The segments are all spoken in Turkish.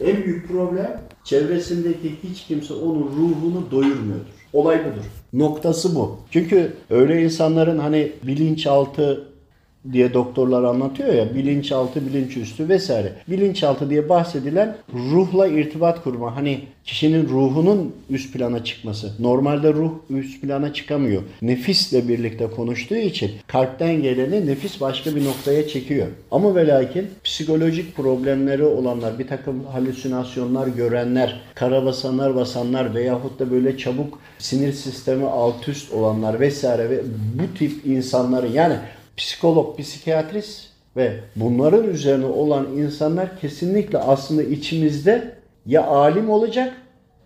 En büyük problem çevresindeki hiç kimse onun ruhunu doyurmuyordur. Olay budur. Noktası bu. Çünkü öyle insanların hani bilinçaltı diye doktorlar anlatıyor ya bilinçaltı, bilinçüstü vesaire. Bilinçaltı diye bahsedilen ruhla irtibat kurma. Hani kişinin ruhunun üst plana çıkması. Normalde ruh üst plana çıkamıyor. Nefisle birlikte konuştuğu için kalpten geleni nefis başka bir noktaya çekiyor. Ama ve lakin psikolojik problemleri olanlar, bir takım halüsinasyonlar görenler, karabasanlar basanlar veyahut da böyle çabuk sinir sistemi alt üst olanlar vesaire ve bu tip insanları yani psikolog, psikiyatrist ve bunların üzerine olan insanlar kesinlikle aslında içimizde ya alim olacak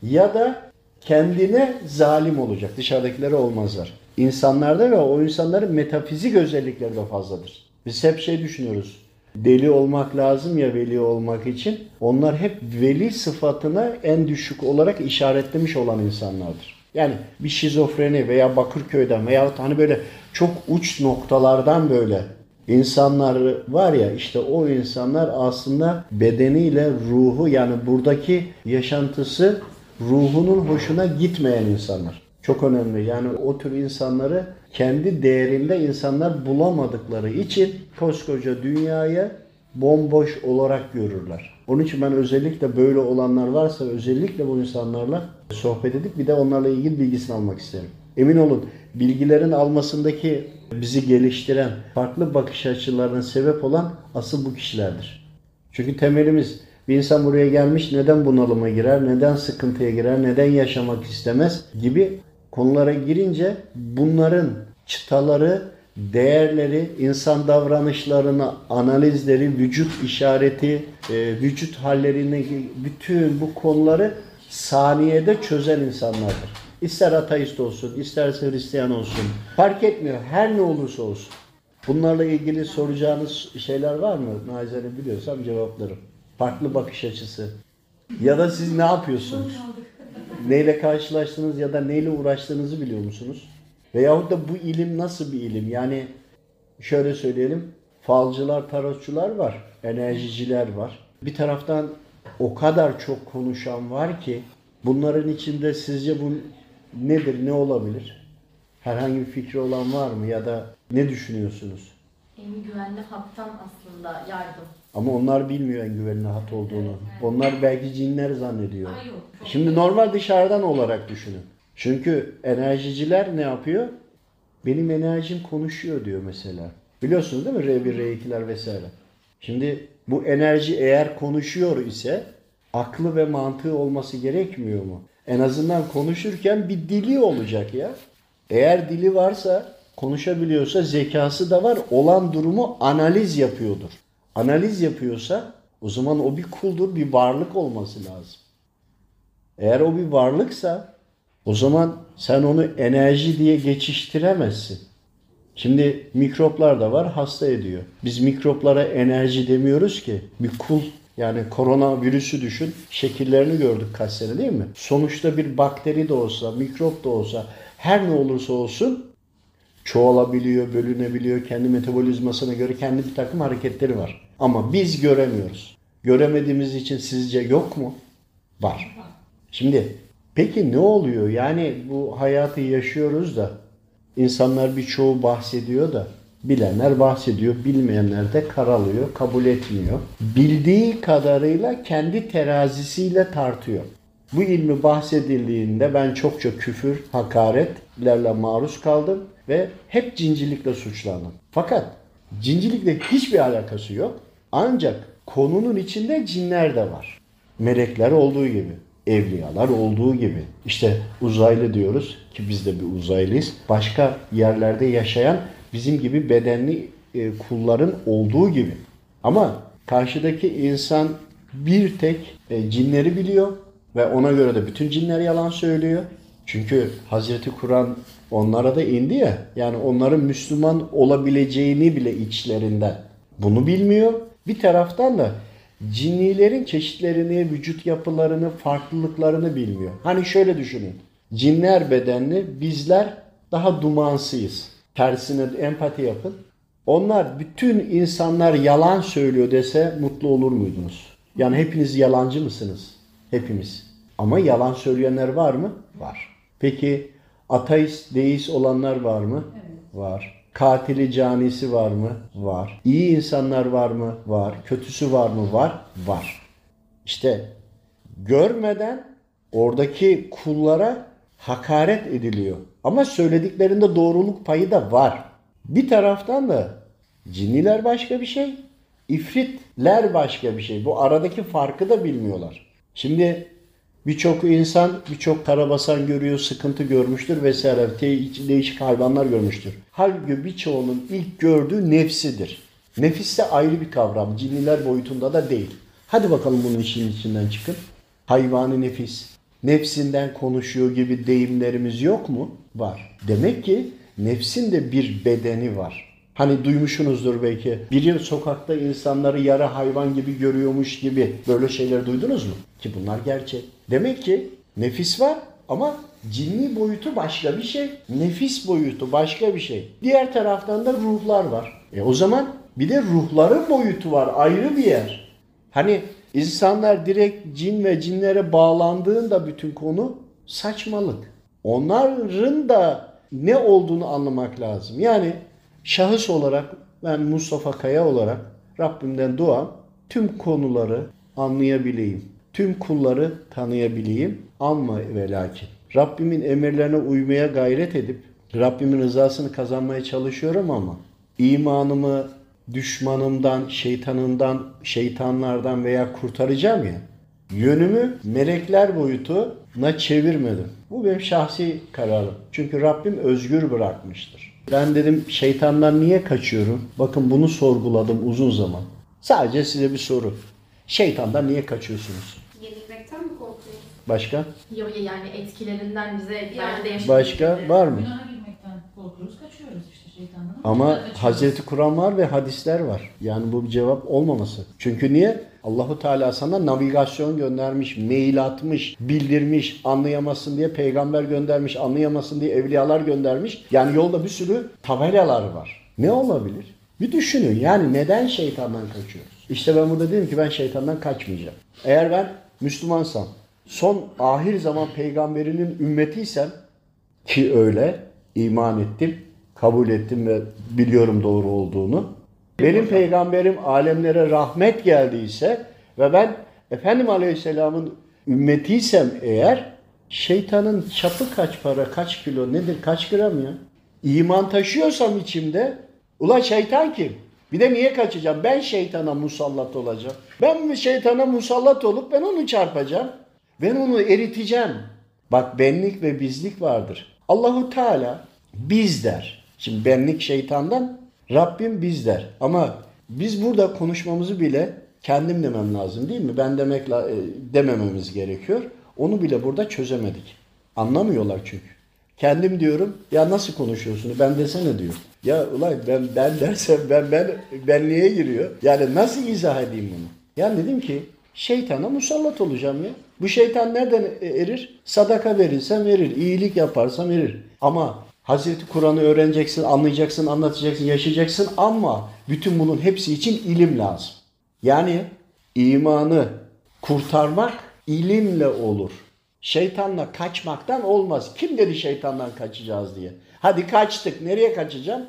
ya da kendine zalim olacak. Dışarıdakilere olmazlar. İnsanlarda ve o insanların metafizik özellikleri de fazladır. Biz hep şey düşünüyoruz. Deli olmak lazım ya veli olmak için. Onlar hep veli sıfatına en düşük olarak işaretlemiş olan insanlardır. Yani bir şizofreni veya Bakırköy'den veya hani böyle çok uç noktalardan böyle insanlar var ya işte o insanlar aslında bedeniyle ruhu yani buradaki yaşantısı ruhunun hoşuna gitmeyen insanlar. Çok önemli. Yani o tür insanları kendi değerinde insanlar bulamadıkları için koskoca dünyaya bomboş olarak görürler. Onun için ben özellikle böyle olanlar varsa özellikle bu insanlarla sohbet edip bir de onlarla ilgili bilgisini almak isterim. Emin olun bilgilerin almasındaki bizi geliştiren farklı bakış açılarına sebep olan asıl bu kişilerdir. Çünkü temelimiz bir insan buraya gelmiş neden bunalıma girer, neden sıkıntıya girer, neden yaşamak istemez gibi konulara girince bunların çıtaları, değerleri, insan davranışlarını, analizleri, vücut işareti, e, vücut hallerini, bütün bu konuları saniyede çözen insanlardır. İster ateist olsun, isterse Hristiyan olsun. Fark etmiyor. Her ne olursa olsun. Bunlarla ilgili soracağınız şeyler var mı? Nazire biliyorsam cevaplarım. Farklı bakış açısı. Ya da siz ne yapıyorsunuz? Neyle karşılaştınız ya da neyle uğraştığınızı biliyor musunuz? Veyahut da bu ilim nasıl bir ilim? Yani şöyle söyleyelim. Falcılar, tarotçular var. Enerjiciler var. Bir taraftan o kadar çok konuşan var ki bunların içinde sizce bu nedir, ne olabilir? Herhangi bir fikri olan var mı ya da ne düşünüyorsunuz? En güvenli hattan aslında yardım. Ama onlar bilmiyor en güvenli hat olduğunu. Onlar belki cinler zannediyor. Şimdi normal dışarıdan olarak düşünün. Çünkü enerjiciler ne yapıyor? Benim enerjim konuşuyor diyor mesela. Biliyorsunuz değil mi? R1, R2'ler vesaire. Şimdi bu enerji eğer konuşuyor ise aklı ve mantığı olması gerekmiyor mu? En azından konuşurken bir dili olacak ya. Eğer dili varsa, konuşabiliyorsa zekası da var. Olan durumu analiz yapıyordur. Analiz yapıyorsa o zaman o bir kuldur, bir varlık olması lazım. Eğer o bir varlıksa o zaman sen onu enerji diye geçiştiremezsin. Şimdi mikroplar da var hasta ediyor. Biz mikroplara enerji demiyoruz ki. Bir kul yani korona virüsü düşün. Şekillerini gördük kaç sene değil mi? Sonuçta bir bakteri de olsa, mikrop da olsa her ne olursa olsun çoğalabiliyor, bölünebiliyor. Kendi metabolizmasına göre kendi bir takım hareketleri var. Ama biz göremiyoruz. Göremediğimiz için sizce yok mu? Var. Şimdi peki ne oluyor? Yani bu hayatı yaşıyoruz da insanlar birçoğu bahsediyor da bilenler bahsediyor, bilmeyenler de karalıyor, kabul etmiyor. Bildiği kadarıyla kendi terazisiyle tartıyor. Bu ilmi bahsedildiğinde ben çokça küfür, hakaretlerle maruz kaldım ve hep cincilikle suçlandım. Fakat cincilikle hiçbir alakası yok. Ancak konunun içinde cinler de var. Melekler olduğu gibi, evliyalar olduğu gibi. İşte uzaylı diyoruz ki biz de bir uzaylıyız. Başka yerlerde yaşayan bizim gibi bedenli e, kulların olduğu gibi. Ama karşıdaki insan bir tek e, cinleri biliyor ve ona göre de bütün cinler yalan söylüyor. Çünkü Hazreti Kur'an onlara da indi ya. Yani onların Müslüman olabileceğini bile içlerinden. Bunu bilmiyor. Bir taraftan da cinnilerin çeşitlerini, vücut yapılarını, farklılıklarını bilmiyor. Hani şöyle düşünün. Cinler bedenli, bizler daha dumansıyız. Tersine empati yapın. Onlar bütün insanlar yalan söylüyor dese mutlu olur muydunuz? Yani hepiniz yalancı mısınız? Hepimiz. Ama yalan söyleyenler var mı? Var. Peki ateist, deist olanlar var mı? Var. Katili, canisi var mı? Var. İyi insanlar var mı? Var. Kötüsü var mı? Var. Var. İşte görmeden oradaki kullara hakaret ediliyor. Ama söylediklerinde doğruluk payı da var. Bir taraftan da cinniler başka bir şey, ifritler başka bir şey. Bu aradaki farkı da bilmiyorlar. Şimdi birçok insan birçok karabasan görüyor, sıkıntı görmüştür vesaire. Değişik hayvanlar görmüştür. Halbuki birçoğunun ilk gördüğü nefsidir. Nefis de ayrı bir kavram. Cinniler boyutunda da değil. Hadi bakalım bunun işin içinden çıkın. Hayvani nefis, nefsinden konuşuyor gibi deyimlerimiz yok mu? Var. Demek ki nefsin de bir bedeni var. Hani duymuşsunuzdur belki. Biri sokakta insanları yarı hayvan gibi görüyormuş gibi böyle şeyler duydunuz mu? Ki bunlar gerçek. Demek ki nefis var ama cinni boyutu başka bir şey. Nefis boyutu başka bir şey. Diğer taraftan da ruhlar var. E o zaman bir de ruhların boyutu var ayrı bir yer. Hani insanlar direkt cin ve cinlere bağlandığında bütün konu saçmalık. Onların da ne olduğunu anlamak lazım. Yani şahıs olarak ben Mustafa Kaya olarak Rabbimden duam tüm konuları anlayabileyim. Tüm kulları tanıyabileyim. Ama ve lakin Rabbimin emirlerine uymaya gayret edip Rabbimin rızasını kazanmaya çalışıyorum ama imanımı düşmanımdan, şeytanından, şeytanlardan veya kurtaracağım ya. Yönümü melekler boyutuna çevirmedim. Bu benim şahsi kararım. Çünkü Rabbim özgür bırakmıştır. Ben dedim şeytandan niye kaçıyorum? Bakın bunu sorguladım uzun zaman. Sadece size bir soru. Şeytandan niye kaçıyorsunuz? Yenilmekten mi korkuyorsun? Başka? Ya- Yani etkilerinden bize Yani. belki de yaşadığı Başka var mı? Günaha girmekten korkuyoruz, kaçıyoruz işte şeytandan. Ama. Hazreti Kur'an var ve hadisler var. Yani bu bir cevap olmaması. Çünkü niye? Allahu Teala sana navigasyon göndermiş, mail atmış, bildirmiş, anlayamazsın diye peygamber göndermiş, anlayamazsın diye evliyalar göndermiş. Yani yolda bir sürü tabelalar var. Ne olabilir? Bir düşünün yani neden şeytandan kaçıyoruz? İşte ben burada dedim ki ben şeytandan kaçmayacağım. Eğer ben Müslümansam, son ahir zaman peygamberinin ümmetiysem ki öyle iman ettim, kabul ettim ve biliyorum doğru olduğunu. Benim peygamberim alemlere rahmet geldiyse ve ben Efendim Aleyhisselam'ın ümmetiysem eğer şeytanın çapı kaç para, kaç kilo, nedir, kaç gram ya? İman taşıyorsam içimde ula şeytan kim? Bir de niye kaçacağım? Ben şeytana musallat olacağım. Ben şeytana musallat olup ben onu çarpacağım. Ben onu eriteceğim. Bak benlik ve bizlik vardır. Allahu Teala biz der. Şimdi benlik şeytandan Rabbim biz der. Ama biz burada konuşmamızı bile kendim demem lazım değil mi? Ben demek e, demememiz gerekiyor. Onu bile burada çözemedik. Anlamıyorlar çünkü. Kendim diyorum ya nasıl konuşuyorsun ben desene diyor. Ya ulan ben ben dersem ben ben benliğe giriyor. Yani nasıl izah edeyim bunu? Yani dedim ki şeytana musallat olacağım ya. Bu şeytan nereden e- erir? Sadaka verirsem erir. iyilik yaparsam erir. Ama Hazreti Kur'an'ı öğreneceksin, anlayacaksın, anlatacaksın, yaşayacaksın ama bütün bunun hepsi için ilim lazım. Yani imanı kurtarmak ilimle olur. Şeytanla kaçmaktan olmaz. Kim dedi şeytandan kaçacağız diye? Hadi kaçtık. Nereye kaçacağım?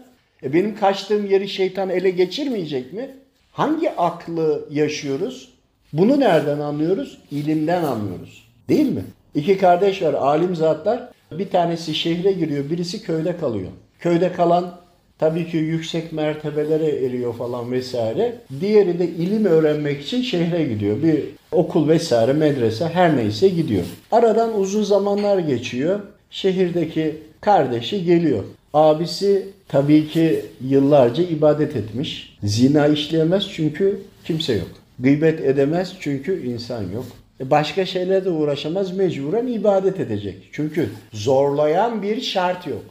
E benim kaçtığım yeri şeytan ele geçirmeyecek mi? Hangi aklı yaşıyoruz? Bunu nereden anlıyoruz? İlimden anlıyoruz. Değil mi? İki kardeş var, alim zatlar. Bir tanesi şehre giriyor, birisi köyde kalıyor. Köyde kalan tabii ki yüksek mertebelere eriyor falan vesaire. Diğeri de ilim öğrenmek için şehre gidiyor. Bir okul vesaire, medrese her neyse gidiyor. Aradan uzun zamanlar geçiyor. Şehirdeki kardeşi geliyor. Abisi tabii ki yıllarca ibadet etmiş. Zina işleyemez çünkü kimse yok. Gıybet edemez çünkü insan yok. E Başka şeylerle uğraşamaz mecburen ibadet edecek. Çünkü zorlayan bir şart yok.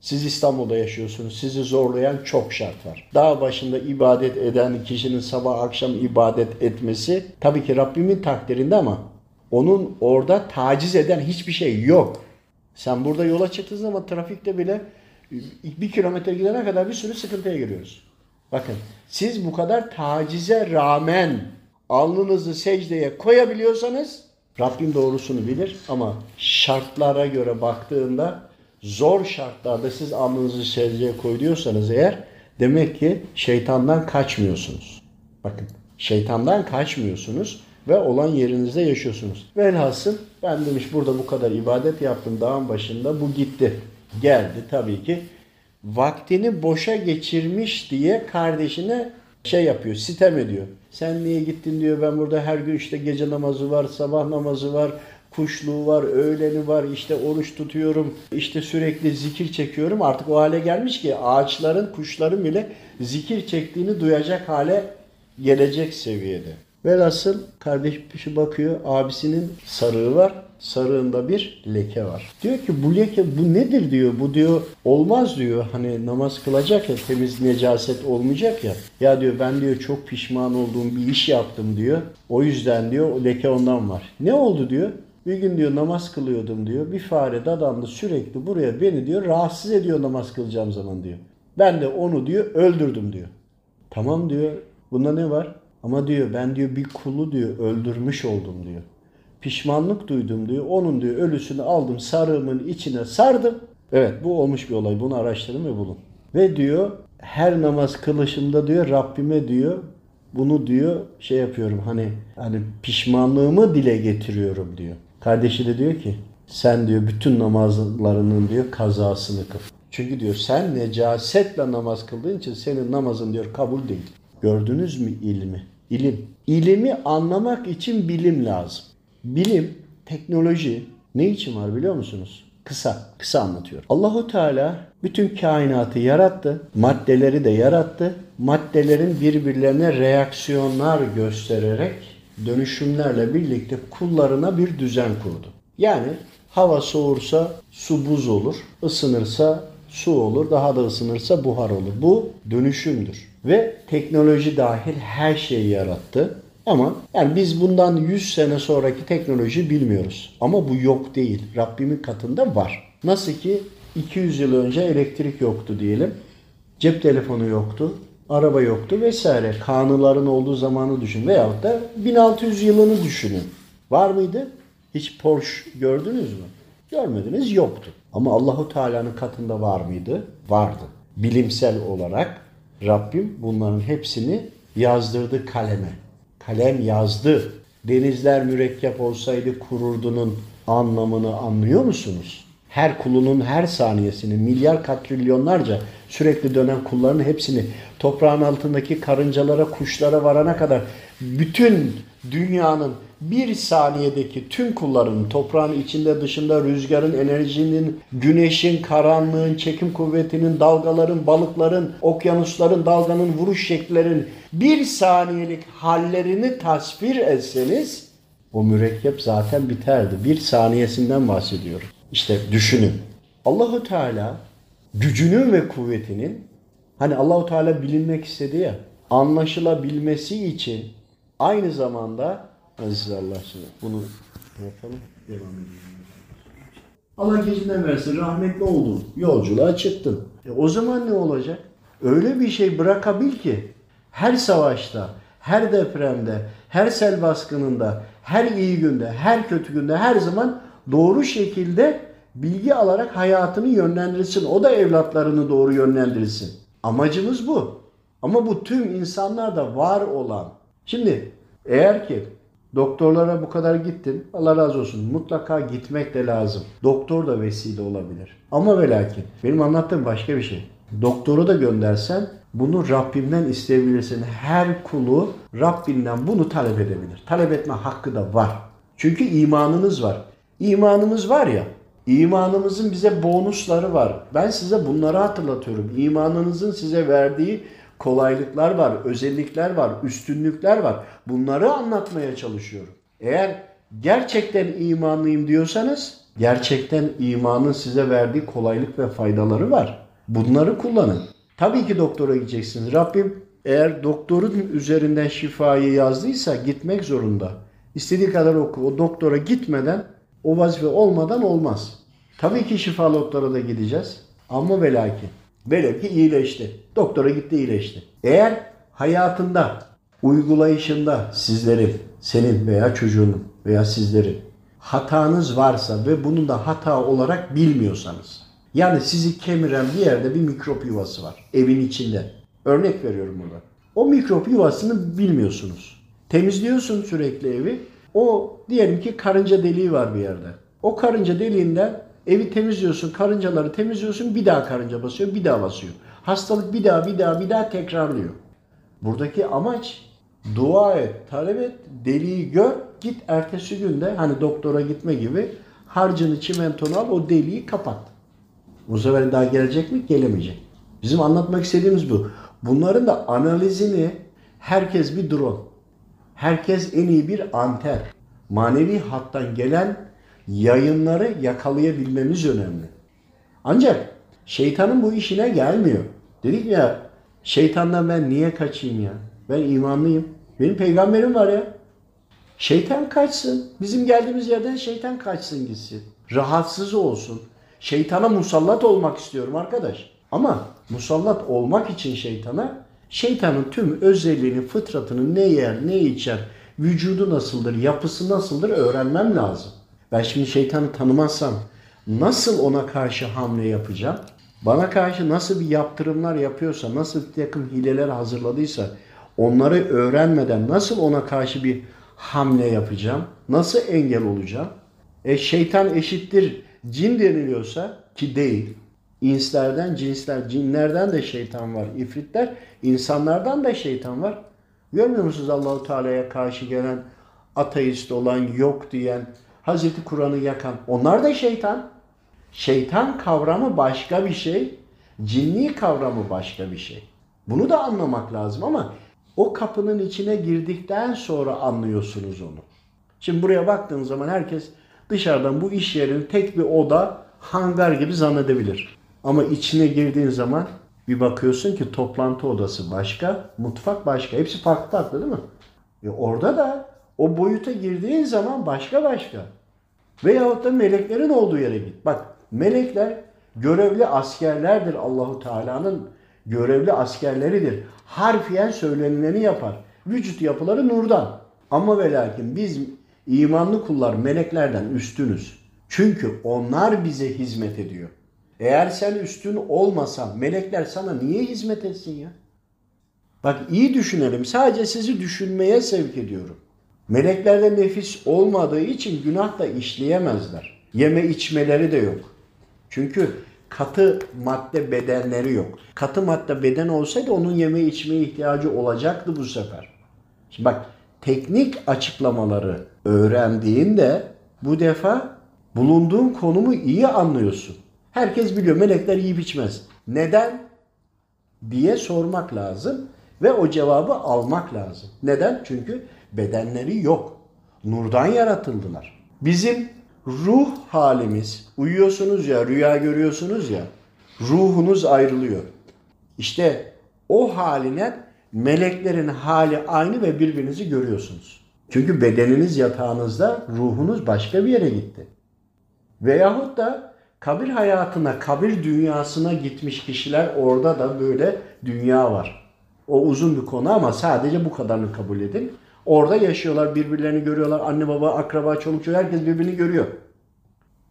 Siz İstanbul'da yaşıyorsunuz. Sizi zorlayan çok şart var. Dağ başında ibadet eden kişinin sabah akşam ibadet etmesi tabii ki Rabbimin takdirinde ama onun orada taciz eden hiçbir şey yok. Sen burada yola çıktığın zaman trafikte bile bir kilometre gidene kadar bir sürü sıkıntıya giriyoruz. Bakın siz bu kadar tacize rağmen alnınızı secdeye koyabiliyorsanız Rabbim doğrusunu bilir ama şartlara göre baktığında zor şartlarda siz alnınızı secdeye koyuyorsanız eğer demek ki şeytandan kaçmıyorsunuz. Bakın şeytandan kaçmıyorsunuz ve olan yerinizde yaşıyorsunuz. Velhasıl ben demiş burada bu kadar ibadet yaptım dağın başında bu gitti. Geldi tabii ki vaktini boşa geçirmiş diye kardeşine şey yapıyor, sitem ediyor. Sen niye gittin diyor. Ben burada her gün işte gece namazı var, sabah namazı var, kuşluğu var, öğleni var, işte oruç tutuyorum, işte sürekli zikir çekiyorum. Artık o hale gelmiş ki ağaçların, kuşların bile zikir çektiğini duyacak hale gelecek seviyede. Velhasıl kardeş bir bakıyor abisinin sarığı var. Sarığında bir leke var. Diyor ki bu leke bu nedir diyor. Bu diyor olmaz diyor. Hani namaz kılacak ya temiz necaset olmayacak ya. Ya diyor ben diyor çok pişman olduğum bir iş yaptım diyor. O yüzden diyor o leke ondan var. Ne oldu diyor. Bir gün diyor namaz kılıyordum diyor. Bir fare dadandı sürekli buraya beni diyor rahatsız ediyor namaz kılacağım zaman diyor. Ben de onu diyor öldürdüm diyor. Tamam diyor. Bunda ne var? Ama diyor ben diyor bir kulu diyor öldürmüş oldum diyor. Pişmanlık duydum diyor. Onun diyor ölüsünü aldım sarığımın içine sardım. Evet bu olmuş bir olay. Bunu araştırın ve bulun. Ve diyor her namaz kılışımda diyor Rabbime diyor bunu diyor şey yapıyorum hani hani pişmanlığımı dile getiriyorum diyor. Kardeşi de diyor ki sen diyor bütün namazlarının diyor kazasını kıl. Çünkü diyor sen necasetle namaz kıldığın için senin namazın diyor kabul değil. Gördünüz mü ilmi? İlim. İlimi anlamak için bilim lazım. Bilim, teknoloji ne için var biliyor musunuz? Kısa, kısa anlatıyorum. Allahu Teala bütün kainatı yarattı, maddeleri de yarattı. Maddelerin birbirlerine reaksiyonlar göstererek dönüşümlerle birlikte kullarına bir düzen kurdu. Yani hava soğursa su buz olur, ısınırsa su olur, daha da ısınırsa buhar olur. Bu dönüşümdür. Ve teknoloji dahil her şeyi yarattı. Ama yani biz bundan 100 sene sonraki teknoloji bilmiyoruz. Ama bu yok değil. Rabbimin katında var. Nasıl ki 200 yıl önce elektrik yoktu diyelim. Cep telefonu yoktu. Araba yoktu vesaire. Kanunların olduğu zamanı düşün. Veyahut da 1600 yılını düşünün. Var mıydı? Hiç Porsche gördünüz mü? Görmediniz yoktu. Ama Allahu Teala'nın katında var mıydı? Vardı. Bilimsel olarak Rabbim bunların hepsini yazdırdı kaleme. Kalem yazdı. Denizler mürekkep olsaydı kururdunun anlamını anlıyor musunuz? Her kulunun her saniyesini milyar katrilyonlarca sürekli dönen kulların hepsini toprağın altındaki karıncalara, kuşlara varana kadar bütün dünyanın bir saniyedeki tüm kullarının toprağın içinde dışında rüzgarın, enerjinin, güneşin, karanlığın, çekim kuvvetinin, dalgaların, balıkların, okyanusların, dalganın vuruş şekillerin bir saniyelik hallerini tasvir etseniz o mürekkep zaten biterdi. Bir saniyesinden bahsediyorum. İşte düşünün. Allahu Teala gücünün ve kuvvetinin hani Allahu Teala bilinmek istedi ya anlaşılabilmesi için aynı zamanda Aziz Allah aşkına bunu yapalım devam edelim. Allah gecinden versin rahmetli oldun. Yolculuğa çıktın. E o zaman ne olacak? Öyle bir şey bırakabil ki her savaşta, her depremde, her sel baskınında, her iyi günde, her kötü günde her zaman doğru şekilde bilgi alarak hayatını yönlendirsin. O da evlatlarını doğru yönlendirsin. Amacımız bu. Ama bu tüm insanlarda var olan. Şimdi eğer ki doktorlara bu kadar gittin Allah razı olsun mutlaka gitmek de lazım. Doktor da vesile olabilir. Ama ve lakin benim anlattığım başka bir şey. Doktoru da göndersen bunu Rabbimden isteyebilirsin. Her kulu Rabbinden bunu talep edebilir. Talep etme hakkı da var. Çünkü imanınız var. İmanımız var ya, imanımızın bize bonusları var. Ben size bunları hatırlatıyorum. İmanınızın size verdiği kolaylıklar var, özellikler var, üstünlükler var. Bunları anlatmaya çalışıyorum. Eğer gerçekten imanlıyım diyorsanız, gerçekten imanın size verdiği kolaylık ve faydaları var. Bunları kullanın. Tabii ki doktora gideceksiniz. Rabbim eğer doktorun üzerinden şifayı yazdıysa gitmek zorunda. İstediği kadar oku. O doktora gitmeden, o vazife olmadan olmaz. Tabii ki şifalı doktora da gideceğiz. Ama ve lakin. Velev ki iyileşti. Doktora gitti iyileşti. Eğer hayatında uygulayışında sizlerin, senin veya çocuğunun veya sizlerin hatanız varsa ve bunu da hata olarak bilmiyorsanız yani sizi kemiren bir yerde bir mikrop yuvası var evin içinde. Örnek veriyorum burada. O mikrop yuvasını bilmiyorsunuz. Temizliyorsun sürekli evi. O diyelim ki karınca deliği var bir yerde. O karınca deliğinden evi temizliyorsun, karıncaları temizliyorsun, bir daha karınca basıyor, bir daha basıyor. Hastalık bir daha, bir daha, bir daha tekrarlıyor. Buradaki amaç dua et, talep et, deliği gör, git ertesi günde hani doktora gitme gibi harcını çimentonu al o deliği kapat. Bu sefer daha gelecek mi? Gelemeyecek. Bizim anlatmak istediğimiz bu. Bunların da analizini herkes bir drone. Herkes en iyi bir anten. Manevi hattan gelen yayınları yakalayabilmemiz önemli. Ancak şeytanın bu işine gelmiyor. Dedik ya şeytandan ben niye kaçayım ya? Ben imanlıyım. Benim peygamberim var ya. Şeytan kaçsın. Bizim geldiğimiz yerden şeytan kaçsın gitsin. Rahatsız olsun. Şeytana musallat olmak istiyorum arkadaş. Ama musallat olmak için şeytana şeytanın tüm özelliğini, fıtratını ne yer, ne içer, vücudu nasıldır, yapısı nasıldır öğrenmem lazım. Ben şimdi şeytanı tanımazsam nasıl ona karşı hamle yapacağım? Bana karşı nasıl bir yaptırımlar yapıyorsa, nasıl bir takım hileler hazırladıysa onları öğrenmeden nasıl ona karşı bir hamle yapacağım? Nasıl engel olacağım? E şeytan eşittir cin deniliyorsa ki değil. İnslerden, cinsler, cinlerden de şeytan var. İfritler, insanlardan da şeytan var. Görmüyor musunuz Allahu Teala'ya karşı gelen ateist olan, yok diyen, Hazreti Kur'an'ı yakan. Onlar da şeytan. Şeytan kavramı başka bir şey, cinni kavramı başka bir şey. Bunu da anlamak lazım ama o kapının içine girdikten sonra anlıyorsunuz onu. Şimdi buraya baktığınız zaman herkes dışarıdan bu iş yerini tek bir oda, hangar gibi zannedebilir. Ama içine girdiğin zaman bir bakıyorsun ki toplantı odası başka, mutfak başka. Hepsi farklı farklı değil mi? E orada da o boyuta girdiğin zaman başka başka. Veyahut da meleklerin olduğu yere git. Bak melekler görevli askerlerdir Allahu Teala'nın görevli askerleridir. Harfiyen söylenileni yapar. Vücut yapıları nurdan. Ama ve lakin biz imanlı kullar meleklerden üstünüz. Çünkü onlar bize hizmet ediyor. Eğer sen üstün olmasan melekler sana niye hizmet etsin ya? Bak iyi düşünelim. Sadece sizi düşünmeye sevk ediyorum. Meleklerde nefis olmadığı için günah da işleyemezler. Yeme içmeleri de yok. Çünkü katı madde bedenleri yok. Katı madde beden olsaydı onun yeme içmeye ihtiyacı olacaktı bu sefer. Şimdi bak teknik açıklamaları öğrendiğinde bu defa bulunduğun konumu iyi anlıyorsun. Herkes biliyor melekler yiyip içmez. Neden? diye sormak lazım ve o cevabı almak lazım. Neden? Çünkü bedenleri yok. Nurdan yaratıldılar. Bizim ruh halimiz, uyuyorsunuz ya, rüya görüyorsunuz ya, ruhunuz ayrılıyor. İşte o haline meleklerin hali aynı ve birbirinizi görüyorsunuz. Çünkü bedeniniz yatağınızda, ruhunuz başka bir yere gitti. Veyahut da kabir hayatına, kabir dünyasına gitmiş kişiler orada da böyle dünya var. O uzun bir konu ama sadece bu kadarını kabul edin. Orada yaşıyorlar, birbirlerini görüyorlar. Anne baba, akraba, çoluk çocuk herkes birbirini görüyor.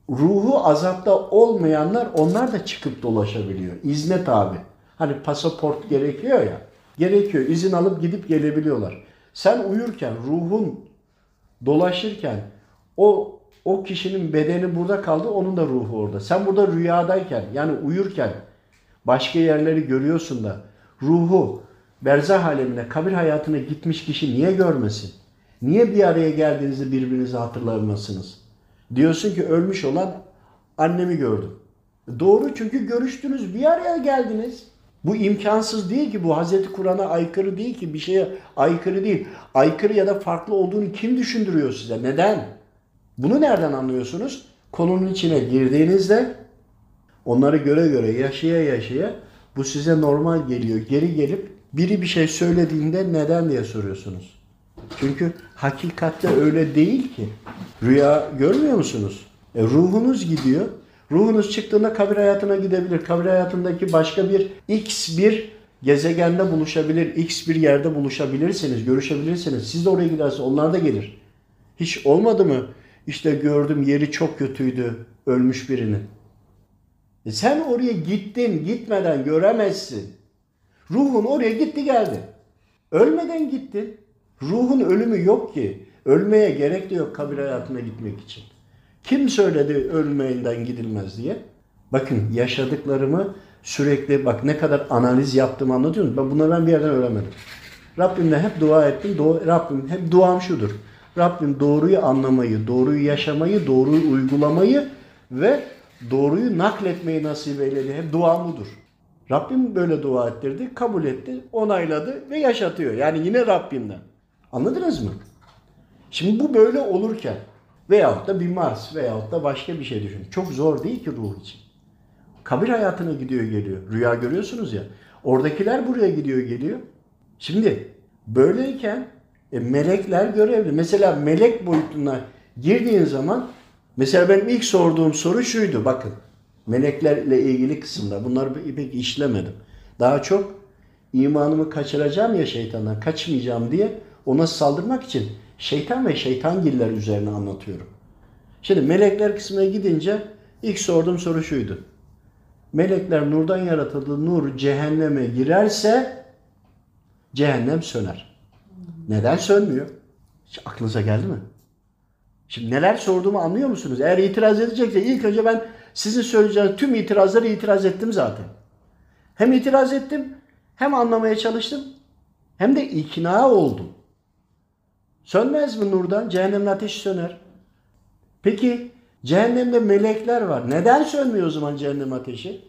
Ruhu azapta olmayanlar onlar da çıkıp dolaşabiliyor. İzne tabi. Hani pasaport gerekiyor ya. Gerekiyor. İzin alıp gidip gelebiliyorlar. Sen uyurken, ruhun dolaşırken o o kişinin bedeni burada kaldı, onun da ruhu orada. Sen burada rüyadayken, yani uyurken başka yerleri görüyorsun da ruhu berzah alemine, kabir hayatına gitmiş kişi niye görmesin? Niye bir araya geldiğinizde birbirinizi hatırlamazsınız? Diyorsun ki ölmüş olan annemi gördüm. Doğru çünkü görüştünüz, bir araya geldiniz. Bu imkansız değil ki, bu Hazreti Kur'an'a aykırı değil ki, bir şeye aykırı değil. Aykırı ya da farklı olduğunu kim düşündürüyor size? Neden? Bunu nereden anlıyorsunuz? Konunun içine girdiğinizde onları göre göre yaşaya yaşaya bu size normal geliyor. Geri gelip biri bir şey söylediğinde neden diye soruyorsunuz. Çünkü hakikatte öyle değil ki. Rüya görmüyor musunuz? E, ruhunuz gidiyor. Ruhunuz çıktığında kabir hayatına gidebilir. Kabir hayatındaki başka bir X bir gezegende buluşabilir, x bir yerde buluşabilirsiniz, görüşebilirsiniz. Siz de oraya gidersiniz, onlar da gelir. Hiç olmadı mı? İşte gördüm yeri çok kötüydü, ölmüş birinin. E sen oraya gittin, gitmeden göremezsin. Ruhun oraya gitti geldi. Ölmeden gittin. Ruhun ölümü yok ki. Ölmeye gerek de yok kabir hayatına gitmek için. Kim söyledi ölmeyinden gidilmez diye? Bakın yaşadıklarımı sürekli bak ne kadar analiz yaptığımı anlatıyor musun? Ben bunları ben bir yerden öğrenmedim. Rabbimle hep dua ettim. Do- Rabbim hep duam şudur. Rabbim doğruyu anlamayı, doğruyu yaşamayı, doğruyu uygulamayı ve doğruyu nakletmeyi nasip eyledi. Hep duam budur. Rabbim böyle dua ettirdi, kabul etti, onayladı ve yaşatıyor. Yani yine Rabbimden. Anladınız mı? Şimdi bu böyle olurken veyahut da bir Mars veyahut da başka bir şey düşün. Çok zor değil ki ruh için. Kabir hayatına gidiyor geliyor. Rüya görüyorsunuz ya. Oradakiler buraya gidiyor geliyor. Şimdi böyleyken e, melekler görevli. Mesela melek boyutuna girdiğin zaman mesela benim ilk sorduğum soru şuydu. Bakın meleklerle ilgili kısımda bunları pek işlemedim. Daha çok imanımı kaçıracağım ya şeytandan kaçmayacağım diye ona saldırmak için şeytan ve şeytangiller üzerine anlatıyorum. Şimdi melekler kısmına gidince ilk sorduğum soru şuydu. Melekler nurdan yaratıldı. Nur cehenneme girerse cehennem söner. Neden sönmüyor? Hiç aklınıza geldi mi? Şimdi neler sorduğumu anlıyor musunuz? Eğer itiraz edecekse ilk önce ben sizin söyleyeceğiniz tüm itirazları itiraz ettim zaten. Hem itiraz ettim, hem anlamaya çalıştım, hem de ikna oldum. Sönmez mi nurdan? Cehennemin ateşi söner. Peki cehennemde melekler var. Neden sönmüyor o zaman cehennem ateşi?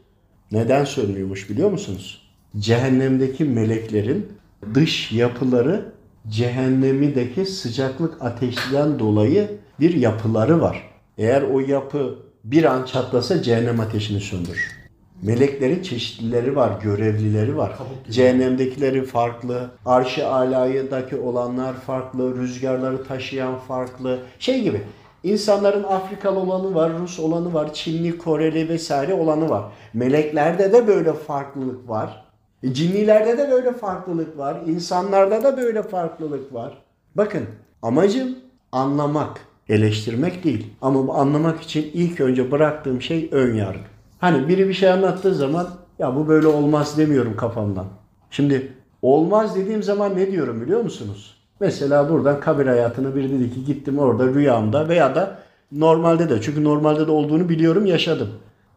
Neden sönmüyormuş biliyor musunuz? Cehennemdeki meleklerin dış yapıları cehennemideki sıcaklık ateşinden dolayı bir yapıları var. Eğer o yapı bir an çatlasa cehennem ateşini söndürür. Meleklerin çeşitlileri var, görevlileri var. Cehennemdekileri farklı, arş-ı alayındaki olanlar farklı, rüzgarları taşıyan farklı. Şey gibi, insanların Afrikalı olanı var, Rus olanı var, Çinli, Koreli vesaire olanı var. Meleklerde de böyle farklılık var. E, Cinnilerde de böyle farklılık var. İnsanlarda da böyle farklılık var. Bakın amacım anlamak, eleştirmek değil. Ama bu anlamak için ilk önce bıraktığım şey ön yargı. Hani biri bir şey anlattığı zaman ya bu böyle olmaz demiyorum kafamdan. Şimdi olmaz dediğim zaman ne diyorum biliyor musunuz? Mesela buradan kabir hayatına biri dedi ki gittim orada rüyamda veya da normalde de çünkü normalde de olduğunu biliyorum yaşadım.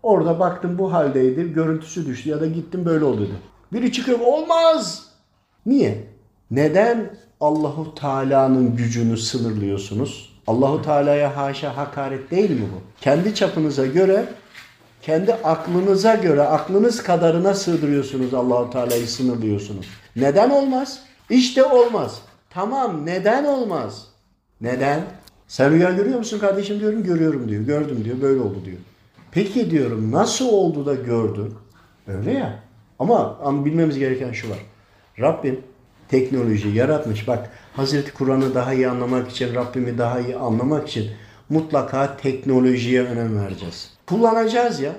Orada baktım bu haldeydi görüntüsü düştü ya da gittim böyle oldu dedi. Biri çıkıyor olmaz. Niye? Neden Allahu Teala'nın gücünü sınırlıyorsunuz? Allahu Teala'ya haşa hakaret değil mi bu? Kendi çapınıza göre, kendi aklınıza göre, aklınız kadarına sığdırıyorsunuz Allahu Teala'yı sınırlıyorsunuz. Neden olmaz? İşte olmaz. Tamam, neden olmaz? Neden? Sen rüya görüyor musun kardeşim diyorum, görüyorum diyor. Gördüm diyor, böyle oldu diyor. Peki diyorum, nasıl oldu da gördün? Öyle ya. Ama, ama bilmemiz gereken şu var. Rabbim teknoloji yaratmış. Bak Hazreti Kur'an'ı daha iyi anlamak için, Rabbimi daha iyi anlamak için mutlaka teknolojiye önem vereceğiz. Kullanacağız ya.